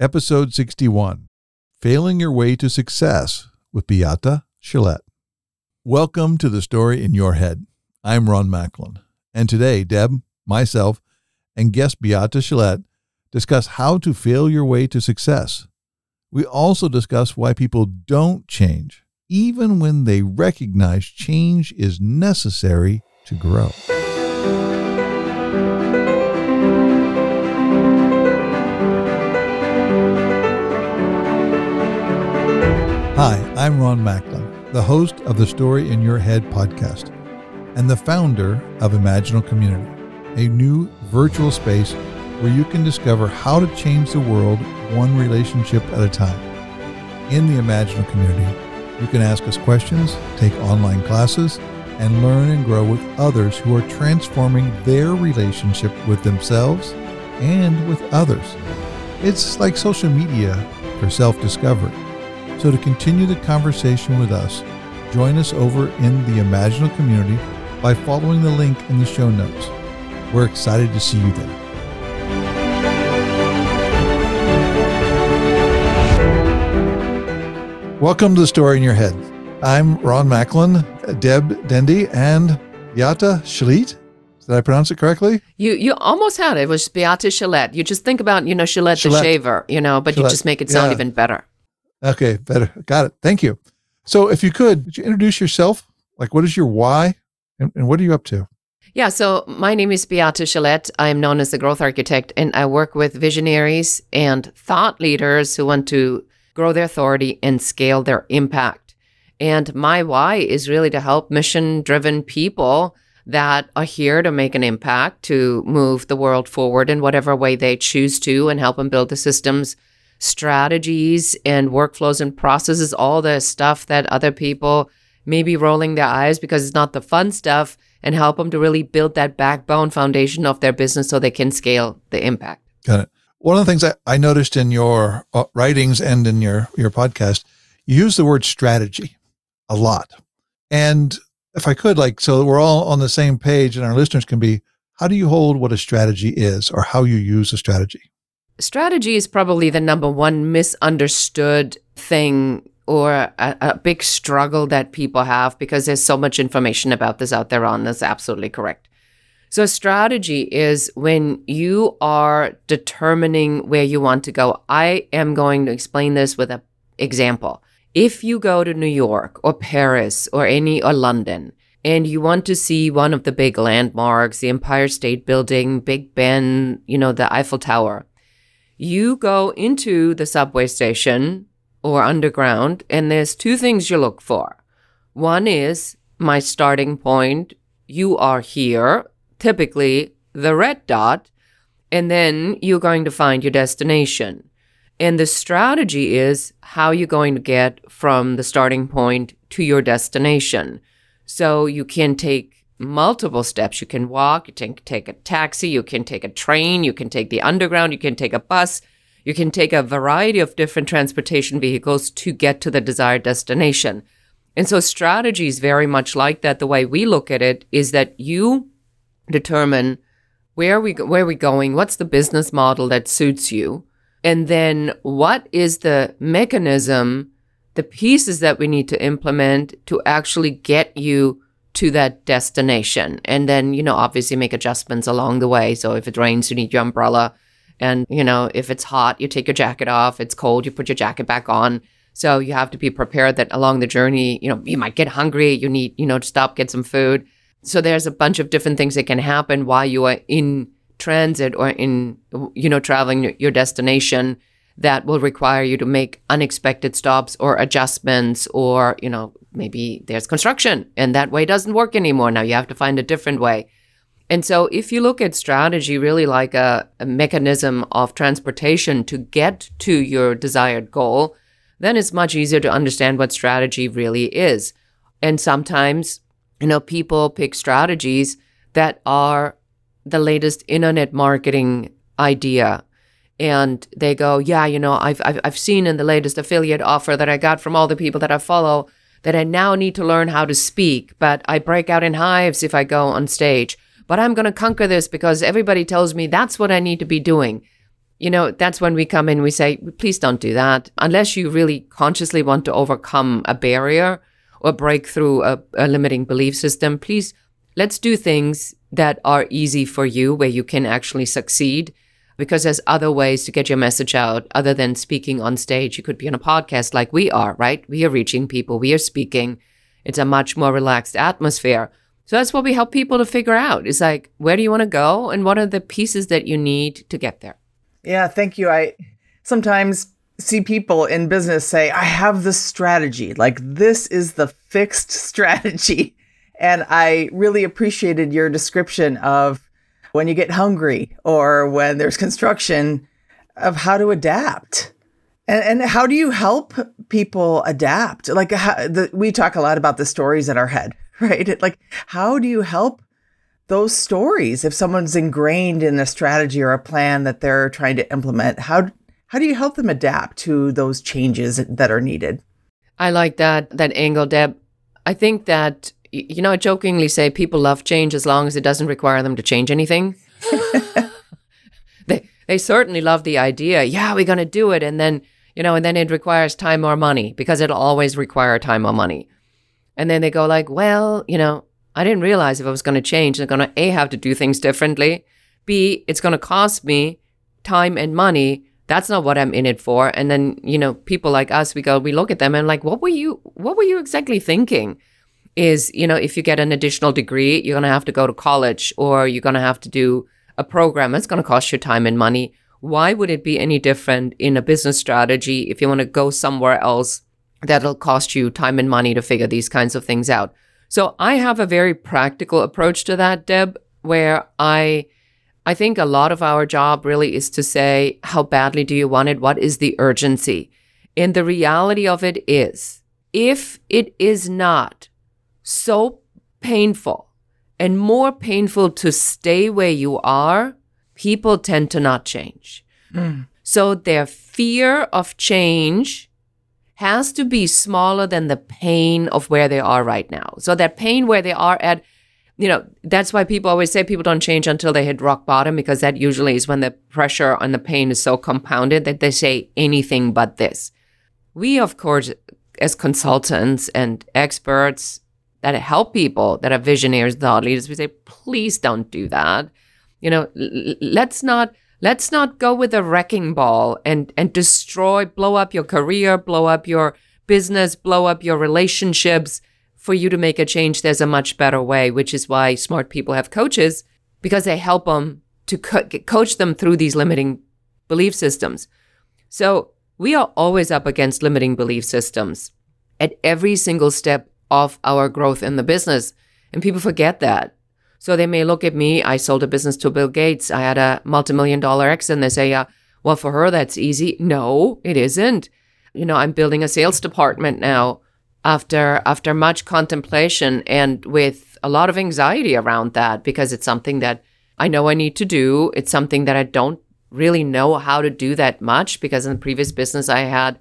Episode 61 Failing Your Way to Success with Beate Chelette. Welcome to the story in your head. I'm Ron Macklin, and today Deb, myself, and guest Beate Chelette discuss how to fail your way to success. We also discuss why people don't change, even when they recognize change is necessary to grow. Hi, I'm Ron Macklin, the host of the Story in Your Head podcast and the founder of Imaginal Community, a new virtual space where you can discover how to change the world one relationship at a time. In the Imaginal Community, you can ask us questions, take online classes, and learn and grow with others who are transforming their relationship with themselves and with others. It's like social media for self discovery. So, to continue the conversation with us, join us over in the Imaginal community by following the link in the show notes. We're excited to see you there. Welcome to the story in your head. I'm Ron Macklin, Deb Dendy, and Beata Shalit. Did I pronounce it correctly? You you almost had it. It was Beate Chelette. You just think about, you know, Shillette, the shaver, you know, but you just make it sound Yeah. even better. Okay, better. Got it. Thank you. So, if you could, could you introduce yourself? Like, what is your why, and, and what are you up to? Yeah, so my name is Beate Chelette. I am known as the growth architect, and I work with visionaries and thought leaders who want to grow their authority and scale their impact. And my why is really to help mission driven people that are here to make an impact, to move the world forward in whatever way they choose to, and help them build the systems, strategies, and workflows and processes, all the stuff that other people may be rolling their eyes because it's not the fun stuff and help them to really build that backbone foundation of their business so they can scale the impact. Got it. One of the things I, I noticed in your uh, writings and in your your podcast, you use the word strategy a lot. And if I could, like, so we're all on the same page and our listeners can be, how do you hold what a strategy is or how you use a strategy? Strategy is probably the number one misunderstood thing or a, a big struggle that people have because there's so much information about this out there on that's Absolutely correct. So, strategy is when you are determining where you want to go. I am going to explain this with an example. If you go to New York or Paris or any or London and you want to see one of the big landmarks, the Empire State Building, Big Ben, you know, the Eiffel Tower, you go into the subway station or underground, and there's two things you look for. One is my starting point. You are here, typically the red dot, and then you're going to find your destination. And the strategy is how you're going to get from the starting point to your destination. So you can take multiple steps. You can walk, you can take a taxi, you can take a train, you can take the underground, you can take a bus, you can take a variety of different transportation vehicles to get to the desired destination. And so strategy is very much like that. The way we look at it is that you determine where we where are we going, what's the business model that suits you, and then what is the mechanism, the pieces that we need to implement to actually get you to that destination. And then, you know, obviously make adjustments along the way. So if it rains, you need your umbrella. And, you know, if it's hot, you take your jacket off. It's cold, you put your jacket back on. So you have to be prepared that along the journey, you know, you might get hungry, you need, you know, to stop, get some food. So there's a bunch of different things that can happen while you are in transit or in, you know, traveling your destination that will require you to make unexpected stops or adjustments or, you know, maybe there's construction and that way doesn't work anymore. Now you have to find a different way. And so if you look at strategy really like a, a mechanism of transportation to get to your desired goal, then it's much easier to understand what strategy really is. And sometimes, you know, people pick strategies that are the latest internet marketing idea. And they go, yeah, you know, I've, I've, I've seen in the latest affiliate offer that I got from all the people that I follow that I now need to learn how to speak, but I break out in hives if I go on stage. But I'm going to conquer this because everybody tells me that's what I need to be doing. you know, that's when we come in, we say, please don't do that. Unless you really consciously want to overcome a barrier or break through a, a limiting belief system, please let's do things that are easy for you where you can actually succeed because there's other ways to get your message out other than speaking on stage. You could be on a podcast like we are, right? We are reaching people, we are speaking. It's a much more relaxed atmosphere. So that's what we help people to figure out. Is like, where do you want to go and what are the pieces that you need to get there? Yeah, thank you. I sometimes see people in business say, I have this strategy. Like, this is the fixed strategy. And I really appreciated your description of when you get hungry or when there's construction of how to adapt. And, and how do you help people adapt? Like, how, the, we talk a lot about the stories in our head, right? Like, how do you help those stories if someone's ingrained in a strategy or a plan that they're trying to implement? How how do you help them adapt to those changes that are needed? I like that that angle, Deb. I think that you know, I jokingly say people love change as long as it doesn't require them to change anything. they they certainly love the idea. Yeah, we're going to do it and then, you know, and then it requires time or money because it'll always require time or money. And then they go like, well, you know, I didn't realize if I was going to change, I'm going to A have to do things differently. B, it's going to cost me time and money. That's not what I'm in it for. And then, you know, people like us, we go, we look at them and like, what were you what were you exactly thinking? Is, you know, if you get an additional degree, you're going to have to go to college or you're going to have to do a program. It's going to cost you time and money. Why would it be any different in a business strategy if you want to go somewhere else that'll cost you time and money to figure these kinds of things out? So I have a very practical approach to that, Deb, where I I think a lot of our job really is to say, how badly do you want it? What is the urgency? And the reality of it is, if it is not so painful and more painful to stay where you are, people tend to not change. Mm. So their fear of change has to be smaller than the pain of where they are right now. So that pain where they are at, you know, that's why people always say people don't change until they hit rock bottom because that usually is when the pressure and the pain is so compounded that they say anything but this. We, of course, as consultants and experts, that help people that are visionaries, thought leaders, we say, please don't do that. You know, l- let's not let's not go with a wrecking ball and and destroy, blow up your career, blow up your business, blow up your relationships. For you to make a change, there's a much better way, which is why smart people have coaches because they help them to co- coach them through these limiting belief systems. So we are always up against limiting belief systems at every single step of our growth in the business. And people forget that. So they may look at me, I sold a business to Bill Gates, I had a multi-million dollar exit, and they say, uh, well, for her, that's easy. No, it isn't. You know, I'm building a sales department now after after much contemplation and with a lot of anxiety around that because it's something that I know I need to do. It's something that I don't really know how to do that much because in the previous business I had,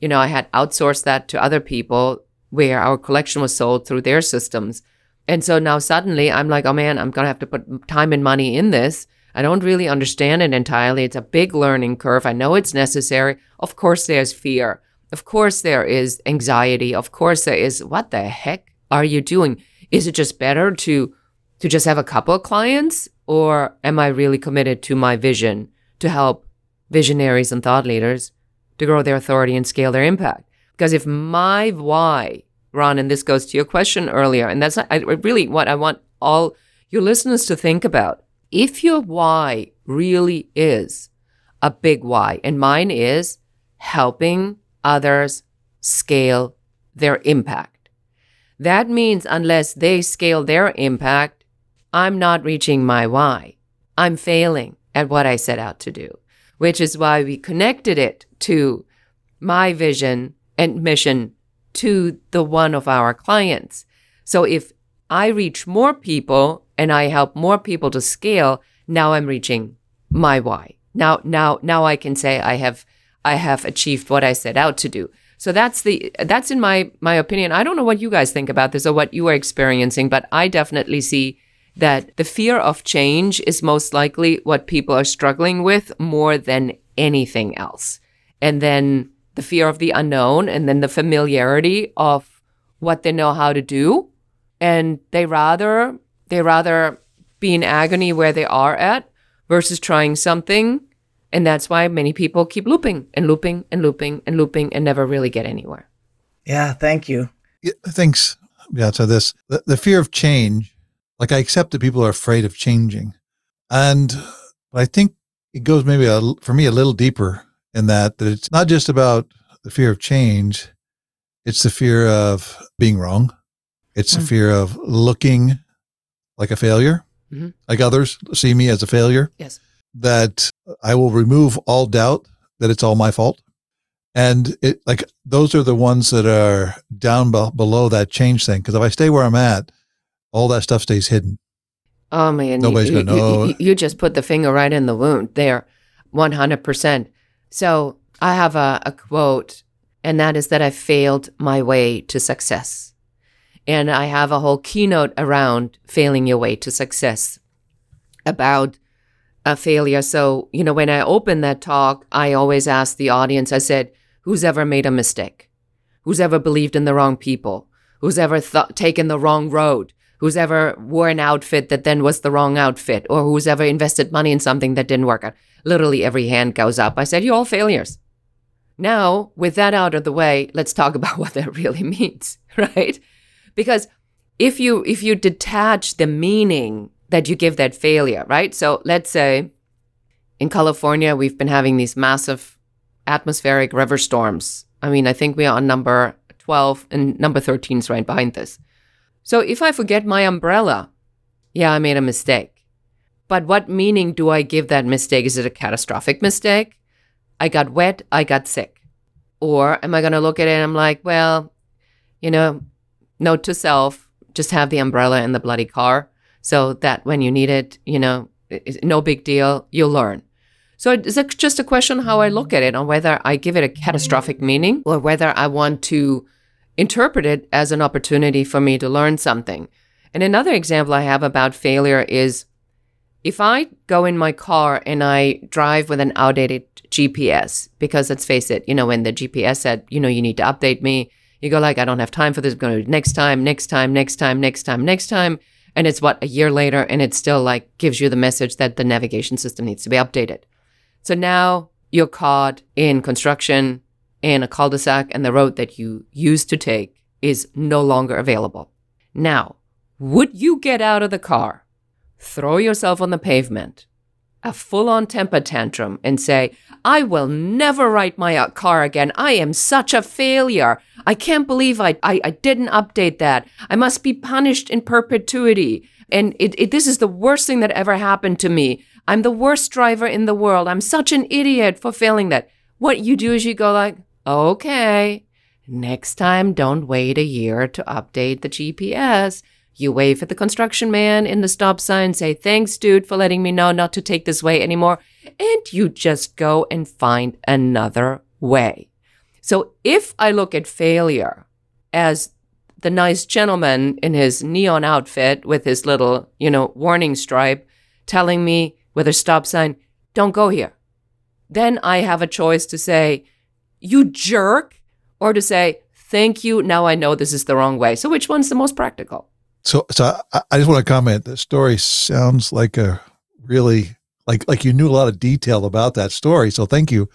you know, I had outsourced that to other people where our collection was sold through their systems. And so now suddenly I'm like, oh man, I'm going to have to put time and money in this. I don't really understand it entirely. It's a big learning curve. I know it's necessary. Of course, there's fear. Of course, there is anxiety. Of course, there is what the heck are you doing? Is it just better to to just have a couple of clients or am I really committed to my vision to help visionaries and thought leaders to grow their authority and scale their impact? Because if my why, Ron, and this goes to your question earlier, and that's not, I, really what I want all your listeners to think about. If your why really is a big why, and mine is helping others scale their impact. That means unless they scale their impact, I'm not reaching my why. I'm failing at what I set out to do, which is why we connected it to my vision and mission to the one of our clients. So if I reach more people and I help more people to scale, now I'm reaching my why. Now, now, now I can say I have, I have achieved what I set out to do. So that's the, that's in my, my opinion. I don't know what you guys think about this or what you are experiencing, but I definitely see that the fear of change is most likely what people are struggling with more than anything else. And then the fear of the unknown and then the familiarity of what they know how to do. And they rather they rather be in agony where they are at versus trying something. And that's why many people keep looping and looping and looping and looping and never really get anywhere. Yeah, thank you. Yeah, thanks. Yeah, so this the, the fear of change, like I accept that people are afraid of changing. And I think it goes maybe a, for me a little deeper in that that it's not just about the fear of change, it's the fear of being wrong. It's the Mm. fear of looking like a failure, Mhm. like others see me as a failure. Yes. That I will remove all doubt that it's all my fault. And it like those are the ones that are down be- below that change thing. Because if I stay where I'm at, all that stuff stays hidden. Oh man, Nobody's you, gonna you- know. You, you just put the finger right in the wound there, one hundred percent. So I have a, a quote, and that is that I failed my way to success, and I have a whole keynote around failing your way to success, about a failure. So you know, when I open that talk, I always ask the audience. I said, "Who's ever made a mistake? Who's ever believed in the wrong people? Who's ever th- taken the wrong road?" who's ever wore an outfit that then was the wrong outfit, or who's ever invested money in something that didn't work out. Literally every hand goes up. I said, You're all failures. Now, with that out of the way, let's talk about what that really means, right? Because if you if you detach the meaning that you give that failure, right? So let's say in California we've been having these massive atmospheric river storms. I mean, I think we are on number 12 and number 13 is right behind this. So if I forget my umbrella, yeah, I made a mistake. But what meaning do I give that mistake? Is it a catastrophic mistake? I got wet, I got sick. Or am I going to look at it and I'm like, well, you know, note to self, just have the umbrella in the bloody car so that when you need it, you know, no big deal, you'll learn. So it's just a question how I look at it on whether I give it a catastrophic meaning or whether I want to interpret it as an opportunity for me to learn something. And another example I have about failure is if I go in my car and I drive with an outdated GPS, because let's face it, you know, when the GPS said, you know, you need to update me, you go like, I don't have time for this. I'm going to next time, next time, next time, next time, next time. And it's what, a year later, and it still like gives you the message that the navigation system needs to be updated. So now you're caught in construction in a cul-de-sac and the road that you used to take is no longer available. Now, would you get out of the car, throw yourself on the pavement, a full-on temper tantrum and say, "I will never ride my car again. I am such a failure. I can't believe I I, I didn't update that. I must be punished in perpetuity." And it, it, this is the worst thing that ever happened to me. I'm the worst driver in the world. I'm such an idiot for failing that. What you do is you go like, okay, next time don't wait a year to update the GPS. You wave at the construction man in the stop sign, say, thanks, dude, for letting me know not to take this way anymore. And you just go and find another way. So if I look at failure as the nice gentleman in his neon outfit with his little, you know, warning stripe telling me with a stop sign, don't go here. Then I have a choice to say, you jerk, or to say, thank you. Now I know this is the wrong way. So which one's the most practical? So, so I, I just want to comment. The story sounds like a really like like you knew a lot of detail about that story. So, thank you.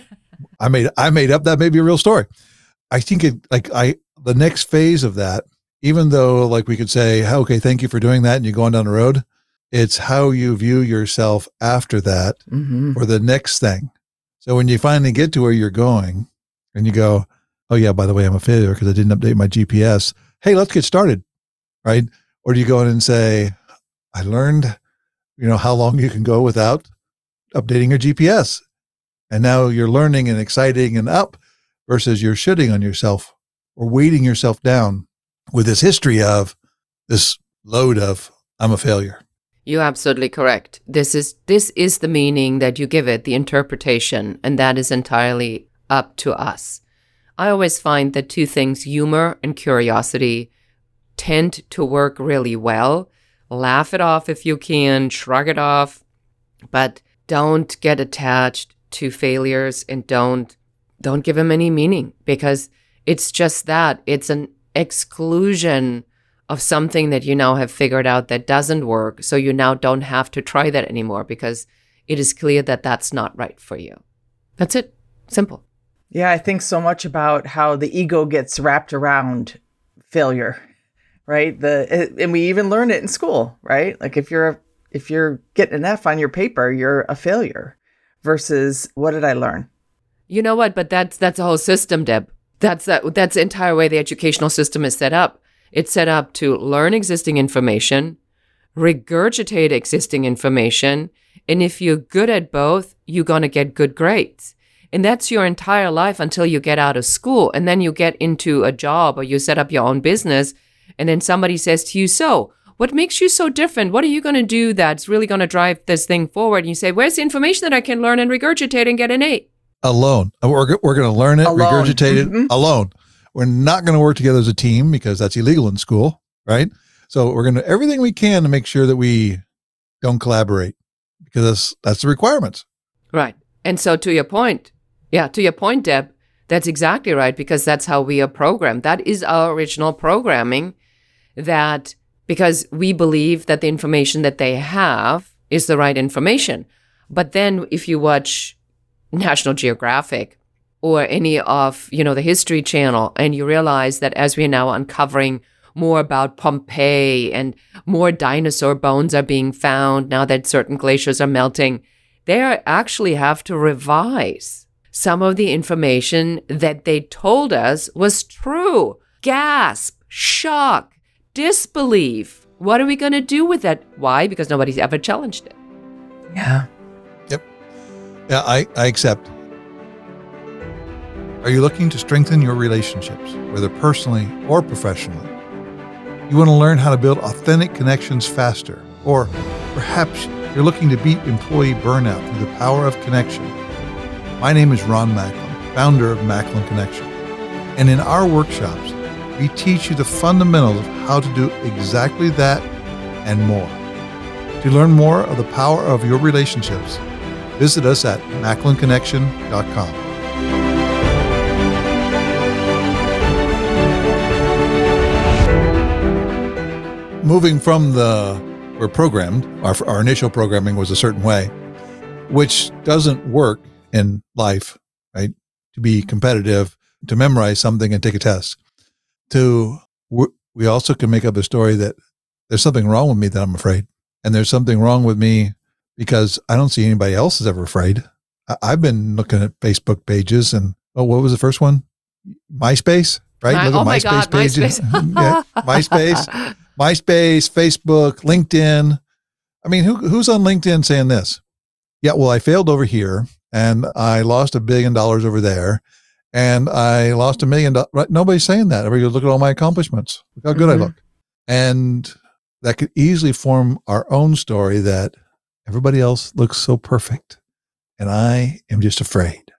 I made I made up that may be a real story. I think it like I the next phase of that, even though like we could say, okay, thank you for doing that, and you're going down the road. It's how you view yourself after that Mm-hmm. or the next thing. So when you finally get to where you're going, and you go, oh yeah, by the way, I'm a failure because I didn't update my GPS. Hey, let's get started right? Or do you go in and say, I learned, you know, how long you can go without updating your GPS. And now you're learning and exciting and up versus you're shitting on yourself or weighting yourself down with this history of this load of I'm a failure. You're absolutely correct. This is this is the meaning that you give it, the interpretation, and that is entirely up to us. I always find that two things, humor and curiosity, tend to work really well. Laugh it off if you can, shrug it off, but don't get attached to failures and don't don't give them any meaning because it's just that. It's an exclusion of something that you now have figured out that doesn't work so you now don't have to try that anymore because it is clear that that's not right for you. That's it. Simple. Yeah i think so much about how the ego gets wrapped around failure right? The and we even learn it in school right? Like if you're if you're getting an f on your paper you're a failure versus what did i learn? You know what? But that's that's a whole system deb. That's that that's the entire way the educational system is set up. It's set up to learn existing information regurgitate existing information and if you're good at both you're going to get good grades. And that's your entire life until you get out of school and then you get into a job or you set up your own business and then somebody says to you so what makes you so different? What are you going to do that's really going to drive this thing forward? And you say, Where's the information that I can learn and regurgitate and get an A? Alone. We're, we're going to learn it, Alone. regurgitate it Mhm. alone. We're not going to work together as a team because that's illegal in school, right? So we're going to do everything we can to make sure that we don't collaborate because that's, that's the requirements. Right. And so, to your point, yeah, to your point, Deb, that's exactly right because that's how we are programmed. That is our original programming that because we believe that the information that they have is the right information. But then if you watch National Geographic or any of, you know, the History Channel and you realize that as we are now uncovering more about Pompeii and more dinosaur bones are being found now that certain glaciers are melting, they are actually have to revise some of the information that they told us was true. Gasp, shock, disbelief. What are we going to do with that? Why? Because nobody's ever challenged it. yeah Yep. Yeah, I, I accept. Are you looking to strengthen your relationships, whether personally or professionally? You want to learn how to build authentic connections faster, or perhaps you're looking to beat employee burnout through the power of connection. My name is Ron Macklin, founder of Macklin Connection. And in our workshops, we teach you the fundamentals of how to do exactly that and more. To learn more of the power of your relationships, visit us at macklinconnection.com. Moving from the, we're programmed, our, our initial programming was a certain way, which doesn't work in life, right? To be competitive, to memorize something and take a test. To, we also can make up a story that there's something wrong with me that I'm afraid. And there's something wrong with me because I don't see anybody else is ever afraid. I, I've been looking at Facebook pages and oh, what was the first one? MySpace, right? My- Look at oh my God, pages. MySpace. yeah, MySpace, MySpace, Facebook, LinkedIn. I mean, who, who's on LinkedIn saying this? Yeah, well, I failed over here and I lost a billion dollars over there and I lost a million dollars. Right? Nobody's saying that. Everybody goes, look at all my accomplishments. Look how good Mhm. I look. And that could easily form our own story that everybody else looks so perfect and I am just afraid.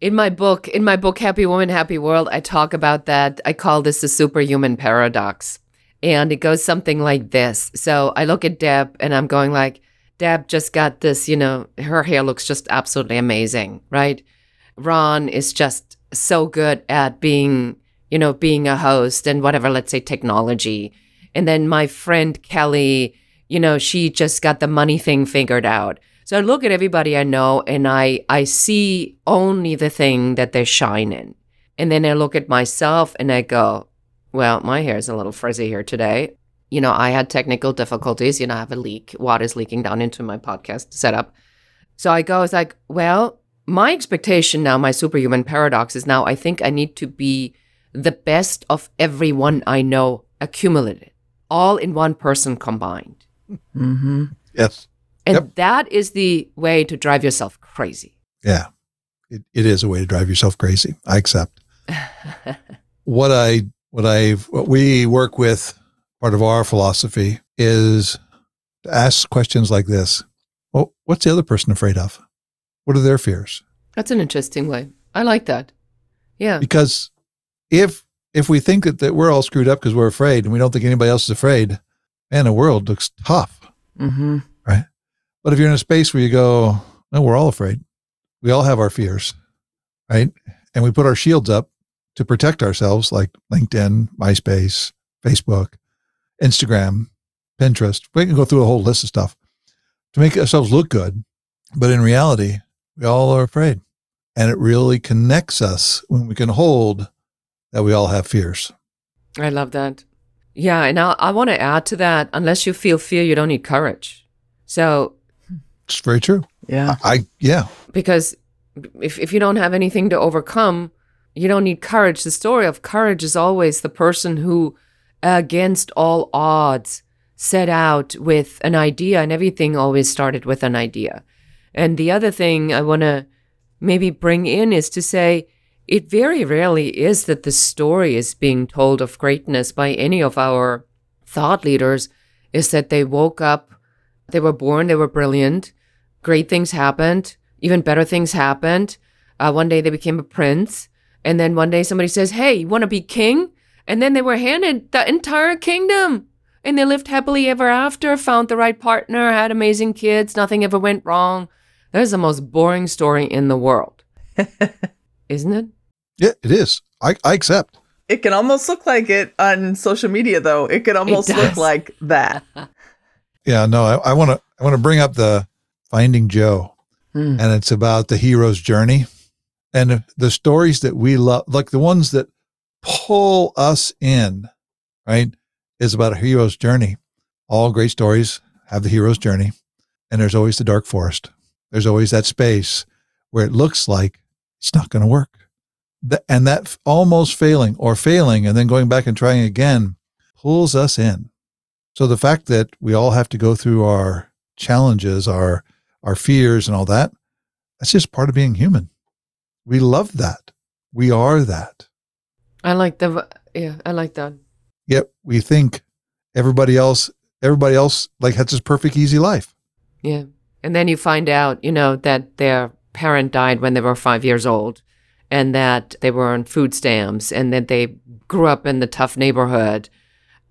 In my book, in my book Happy Woman, Happy World, I talk about that. I call this the superhuman paradox. And it goes something like this. So I look at Deb and I'm going like, Deb just got this, you know, her hair looks just absolutely amazing, right? Ron is just so good at being, you know, being a host and whatever, let's say technology. And then my friend Kelly, you know, she just got the money thing figured out. So I look at everybody I know and I I see only the thing that they shine in. And then I look at myself and I go, well, my hair is a little frizzy here today. You know, I had technical difficulties. You know, I have a leak. Water's leaking down into my podcast setup. So I go, it's like, well, my expectation now, my superhuman paradox is now I think I need to be the best of everyone I know accumulated, all in one person combined. mm-hmm. Yes. And Yep. that is the way to drive yourself crazy. Yeah. It, it is a way to drive yourself crazy. I accept. what I what I what we work with part of our philosophy is to ask questions like this. Well, what's the other person afraid of? What are their fears? That's an interesting way. I like that. Yeah. Because if if we think that, that we're all screwed up because we're afraid and we don't think anybody else is afraid, man, the world looks tough. Mm-hmm. Right. But if you're in a space where you go, no, we're all afraid. We all have our fears, right? And we put our shields up to protect ourselves, like LinkedIn, MySpace, Facebook, Instagram, Pinterest. We can go through a whole list of stuff to make ourselves look good. But in reality, we all are afraid. And it really connects us when we can hold that we all have fears. I love that. Yeah, and I, I want to add to that unless you feel fear, you don't need courage. So, It's very true. Yeah. I, yeah, because if, if you don't have anything to overcome, you don't need courage. The story of courage is always the person who, against all odds, set out with an idea, and everything always started with an idea. And the other thing I want to maybe bring in is to say it very rarely is that the story is being told of greatness by any of our thought leaders, is that they woke up, they were born, they were brilliant, great things happened, even better things happened. Uh, one day they became a prince, and then one day somebody says, Hey, you want to be king? And then they were handed the entire kingdom. And they lived happily ever after, found the right partner, had amazing kids, nothing ever went wrong. That is the most boring story in the world. Isn't it? yeah, it is. I, I accept. It can almost look like it on social media, though. It can almost look like that. Yeah, no, I want to, I want to bring up the Finding Joe. Hmm. and it's about the hero's journey and the stories that we love like the ones that pull us in right is about a hero's journey all great stories have the hero's journey and there's always the dark forest there's always that space where it looks like it's not going to work and that almost failing or failing and then going back and trying again pulls us in so the fact that we all have to go through our challenges our our fears and all that that's just part of being human. We love that. We are that. I like the, yeah, I like that. Yet we think everybody else, everybody else like has this perfect, easy life. Yeah. And then you find out, you know, that their parent died when they were five years old and that they were on food stamps and that they grew up in the tough neighborhood.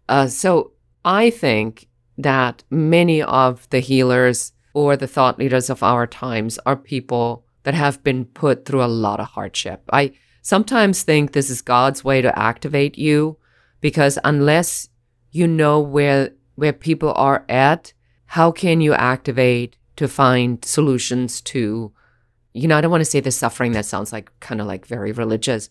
Uh, so I think that many of the healers or the thought leaders of our times are people that have been put through a lot of hardship. I sometimes think this is God's way to activate you because unless you know where where people are at, how can you activate to find solutions to you know, I don't want to say the suffering that sounds like kind of like very religious,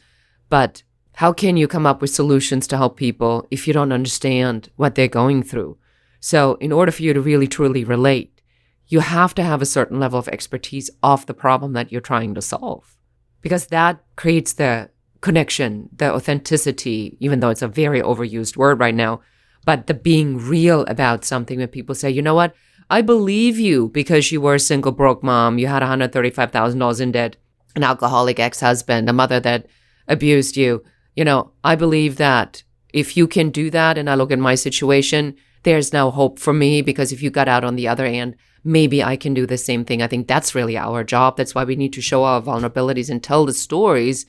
but how can you come up with solutions to help people if you don't understand what they're going through? So, in order for you to really truly relate, you have to have a certain level of expertise of the problem that you're trying to solve because that creates the connection, the authenticity, even though it's a very overused word right now, but the being real about something when people say, you know what, I believe you because you were a single broke mom, you had $135,000 in debt, an alcoholic ex husband, a mother that abused you. You know, I believe that if you can do that, and I look at my situation, there's now hope for me because if you got out on the other end, maybe I can do the same thing. I think that's really our job. That's why we need to show our vulnerabilities and tell the stories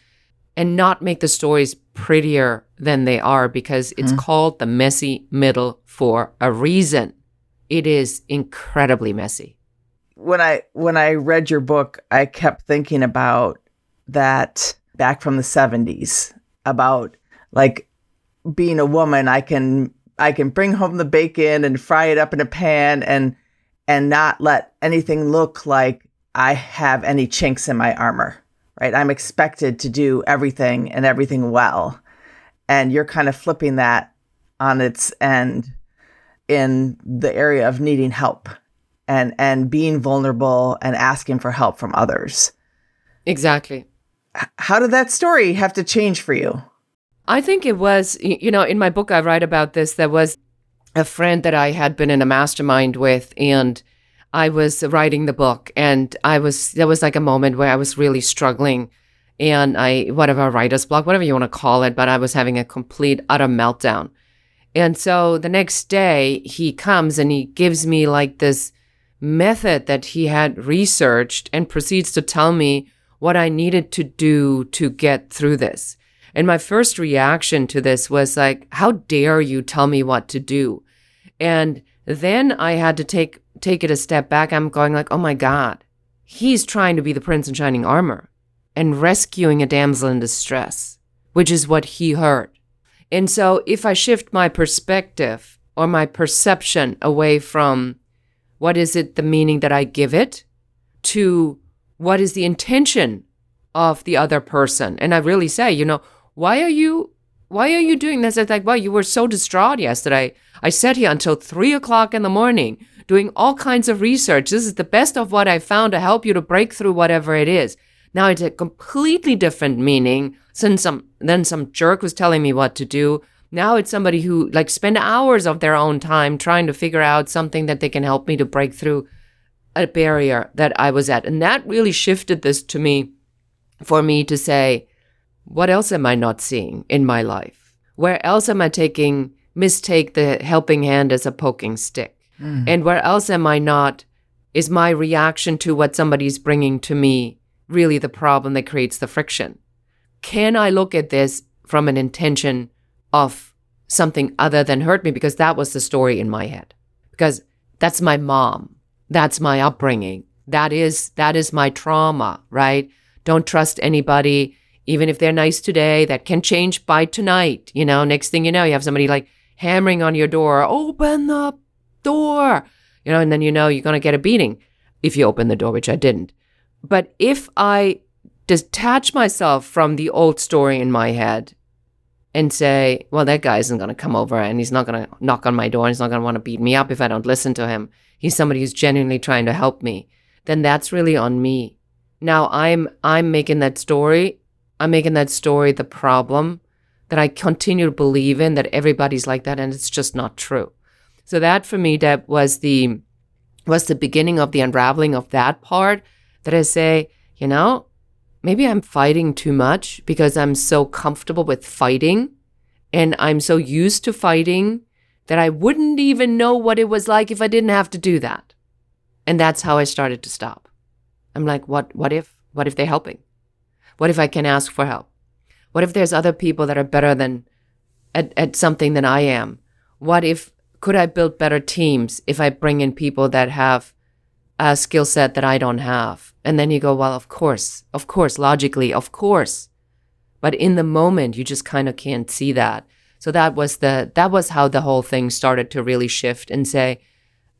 and not make the stories prettier than they are because it's mm-hmm. called the messy middle for a reason. It is incredibly messy. when I when I read your book, I kept thinking about that back from the 70s about like being a woman, I can I can bring home the bacon and fry it up in a pan and and not let anything look like I have any chinks in my armor. Right? I'm expected to do everything and everything well. And you're kind of flipping that on its end in the area of needing help and and being vulnerable and asking for help from others. Exactly. How did that story have to change for you? I think it was, you know, in my book, I write about this. There was a friend that I had been in a mastermind with, and I was writing the book, and I was, there was like a moment where I was really struggling, and I, whatever, writer's block, whatever you want to call it, but I was having a complete, utter meltdown. And so the next day, he comes and he gives me like this method that he had researched and proceeds to tell me what I needed to do to get through this. And my first reaction to this was like, how dare you tell me what to do? And then I had to take take it a step back. I'm going like, oh my God, he's trying to be the prince in shining armor and rescuing a damsel in distress, which is what he heard. And so if I shift my perspective or my perception away from what is it, the meaning that I give it, to what is the intention of the other person. And I really say, you know, why are you why are you doing this? It's like, well, you were so distraught yesterday. I sat here until three o'clock in the morning doing all kinds of research. This is the best of what I found to help you to break through whatever it is. Now it's a completely different meaning since some then some jerk was telling me what to do. Now it's somebody who like spend hours of their own time trying to figure out something that they can help me to break through a barrier that I was at. And that really shifted this to me for me to say, what else am I not seeing in my life? Where else am I taking mistake the helping hand as a poking stick? Mm. And where else am I not is my reaction to what somebody's bringing to me really the problem that creates the friction? Can I look at this from an intention of something other than hurt me? Because that was the story in my head. Because that's my mom. That's my upbringing. That is that is my trauma, right? Don't trust anybody, even if they're nice today. That can change by tonight. You know, next thing you know, you have somebody like hammering on your door, open the door. You know, and then you know you're gonna get a beating if you open the door, which I didn't. But if I detach myself from the old story in my head and say, well, that guy isn't going to come over and he's not going to knock on my door and he's not going to want to beat me up if I don't listen to him. He's somebody who's genuinely trying to help me. Then that's really on me. Now I'm I'm making that story, I'm making that story the problem that I continue to believe in that everybody's like that and it's just not true. So that for me that was the was the beginning of the unraveling of that part that I say, you know, maybe I'm fighting too much because I'm so comfortable with fighting and I'm so used to fighting that I wouldn't even know what it was like if I didn't have to do that. And that's how I started to stop. I'm like, what what if what if they're helping? What if I can ask for help? What if there's other people that are better than at, at something than I am? What if could I build better teams if I bring in people that have a skill set that I don't have. And then you go, well, of course, of course, logically, of course. But in the moment, you just kind of can't see that. So that was the that was how the whole thing started to really shift and say,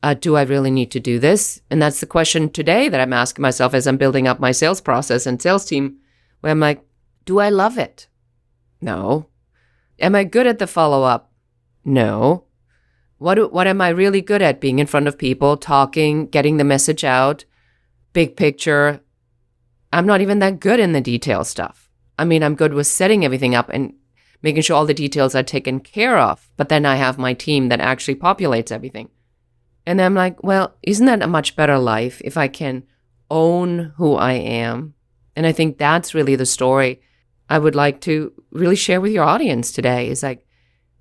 uh, do I really need to do this? And that's the question today that I'm asking myself as I'm building up my sales process and sales team, where I'm like, do I love it? No. Am I good at the follow up? No. What what am I really good at? Being in front of people, talking, getting the message out, big picture. I'm not even that good in the detail stuff. I mean, I'm good with setting everything up and making sure all the details are taken care of, but then I have my team that actually populates everything. And I'm like, well, isn't that a much better life if I can own who I am? And I think that's really the story I would like to really share with your audience today is like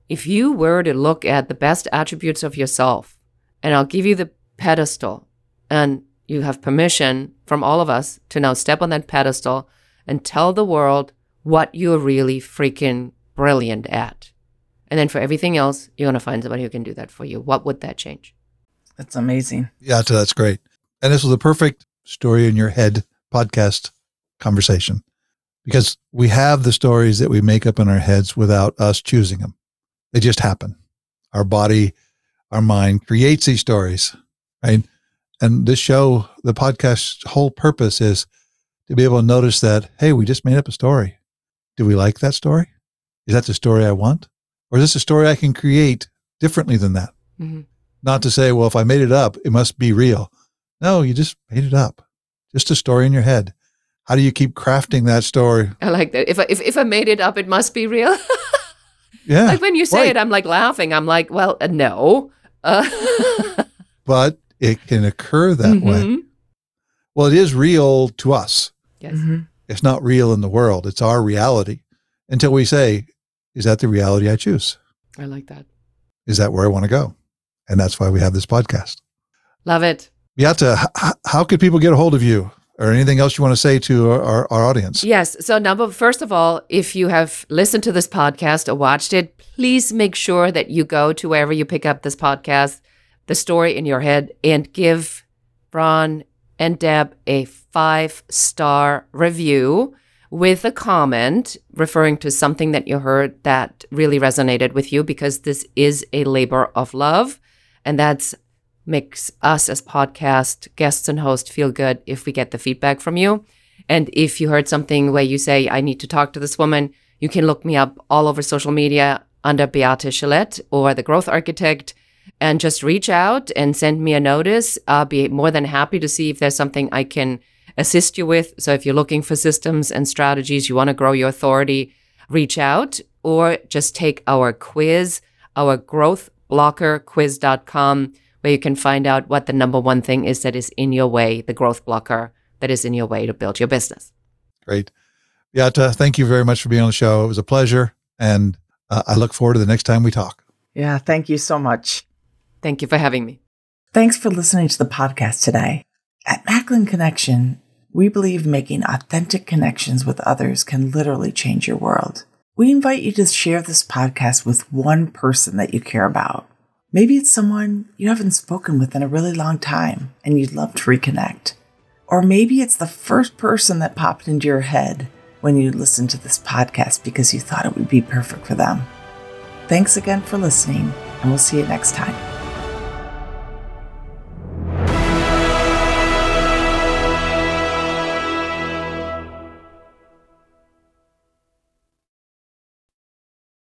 if you were to look at the best attributes of yourself, and I'll give you the pedestal, and you have permission from all of us to now step on that pedestal and tell the world what you're really freaking brilliant at. And then for everything else, you're going to find somebody who can do that for you. What would that change? That's amazing. Yeah, so that's great. And this was a perfect story in your head podcast conversation because we have the stories that we make up in our heads without us choosing them. They just happen. Our body, our mind creates these stories, right? And this show, the podcast's whole purpose is to be able to notice that, hey, we just made up a story. Do we like that story? Is that the story I want? Or is this a story I can create differently than that? Mm-hmm. Not to say, well, if I made it up, it must be real. No, you just made it up. Just a story in your head. How do you keep crafting that story? I like that. If I, if, if I made it up, it must be real. Yeah. Like when you say right. it, I'm like laughing. I'm like, well, uh, no. Uh. but it can occur that mm-hmm. way. Well, it is real to us. Yes. Mm-hmm. It's not real in the world. It's our reality until we say, is that the reality I choose? I like that. Is that where I want to go? And that's why we have this podcast. Love it. Beate, how, how could people get a hold of you? Or anything else you want to say to our, our, our audience? Yes. So, number first of all, if you have listened to this podcast or watched it, please make sure that you go to wherever you pick up this podcast, the story in your head, and give Ron and Deb a five star review with a comment referring to something that you heard that really resonated with you because this is a labor of love and that's makes us as podcast guests and hosts feel good if we get the feedback from you and if you heard something where you say i need to talk to this woman you can look me up all over social media under beate Chelette or the growth architect and just reach out and send me a notice i'll be more than happy to see if there's something i can assist you with. So if you're looking for systems and strategies, you want to grow your authority, reach out or just take our quiz, our growthblockerquiz.com, where you can find out what the number one thing is that is in your way, the growth blocker that is in your way to build your business. Great. Beate, thank you very much for being on the show. It was a pleasure. And uh, I look forward to the next time we talk. Yeah, thank you so much. Thank you for having me. Thanks for listening to the podcast today. At Macklin Connection, we believe making authentic connections with others can literally change your world. We invite you to share this podcast with one person that you care about. Maybe it's someone you haven't spoken with in a really long time and you'd love to reconnect. Or maybe it's the first person that popped into your head when you listened to this podcast because you thought it would be perfect for them. Thanks again for listening, and we'll see you next time.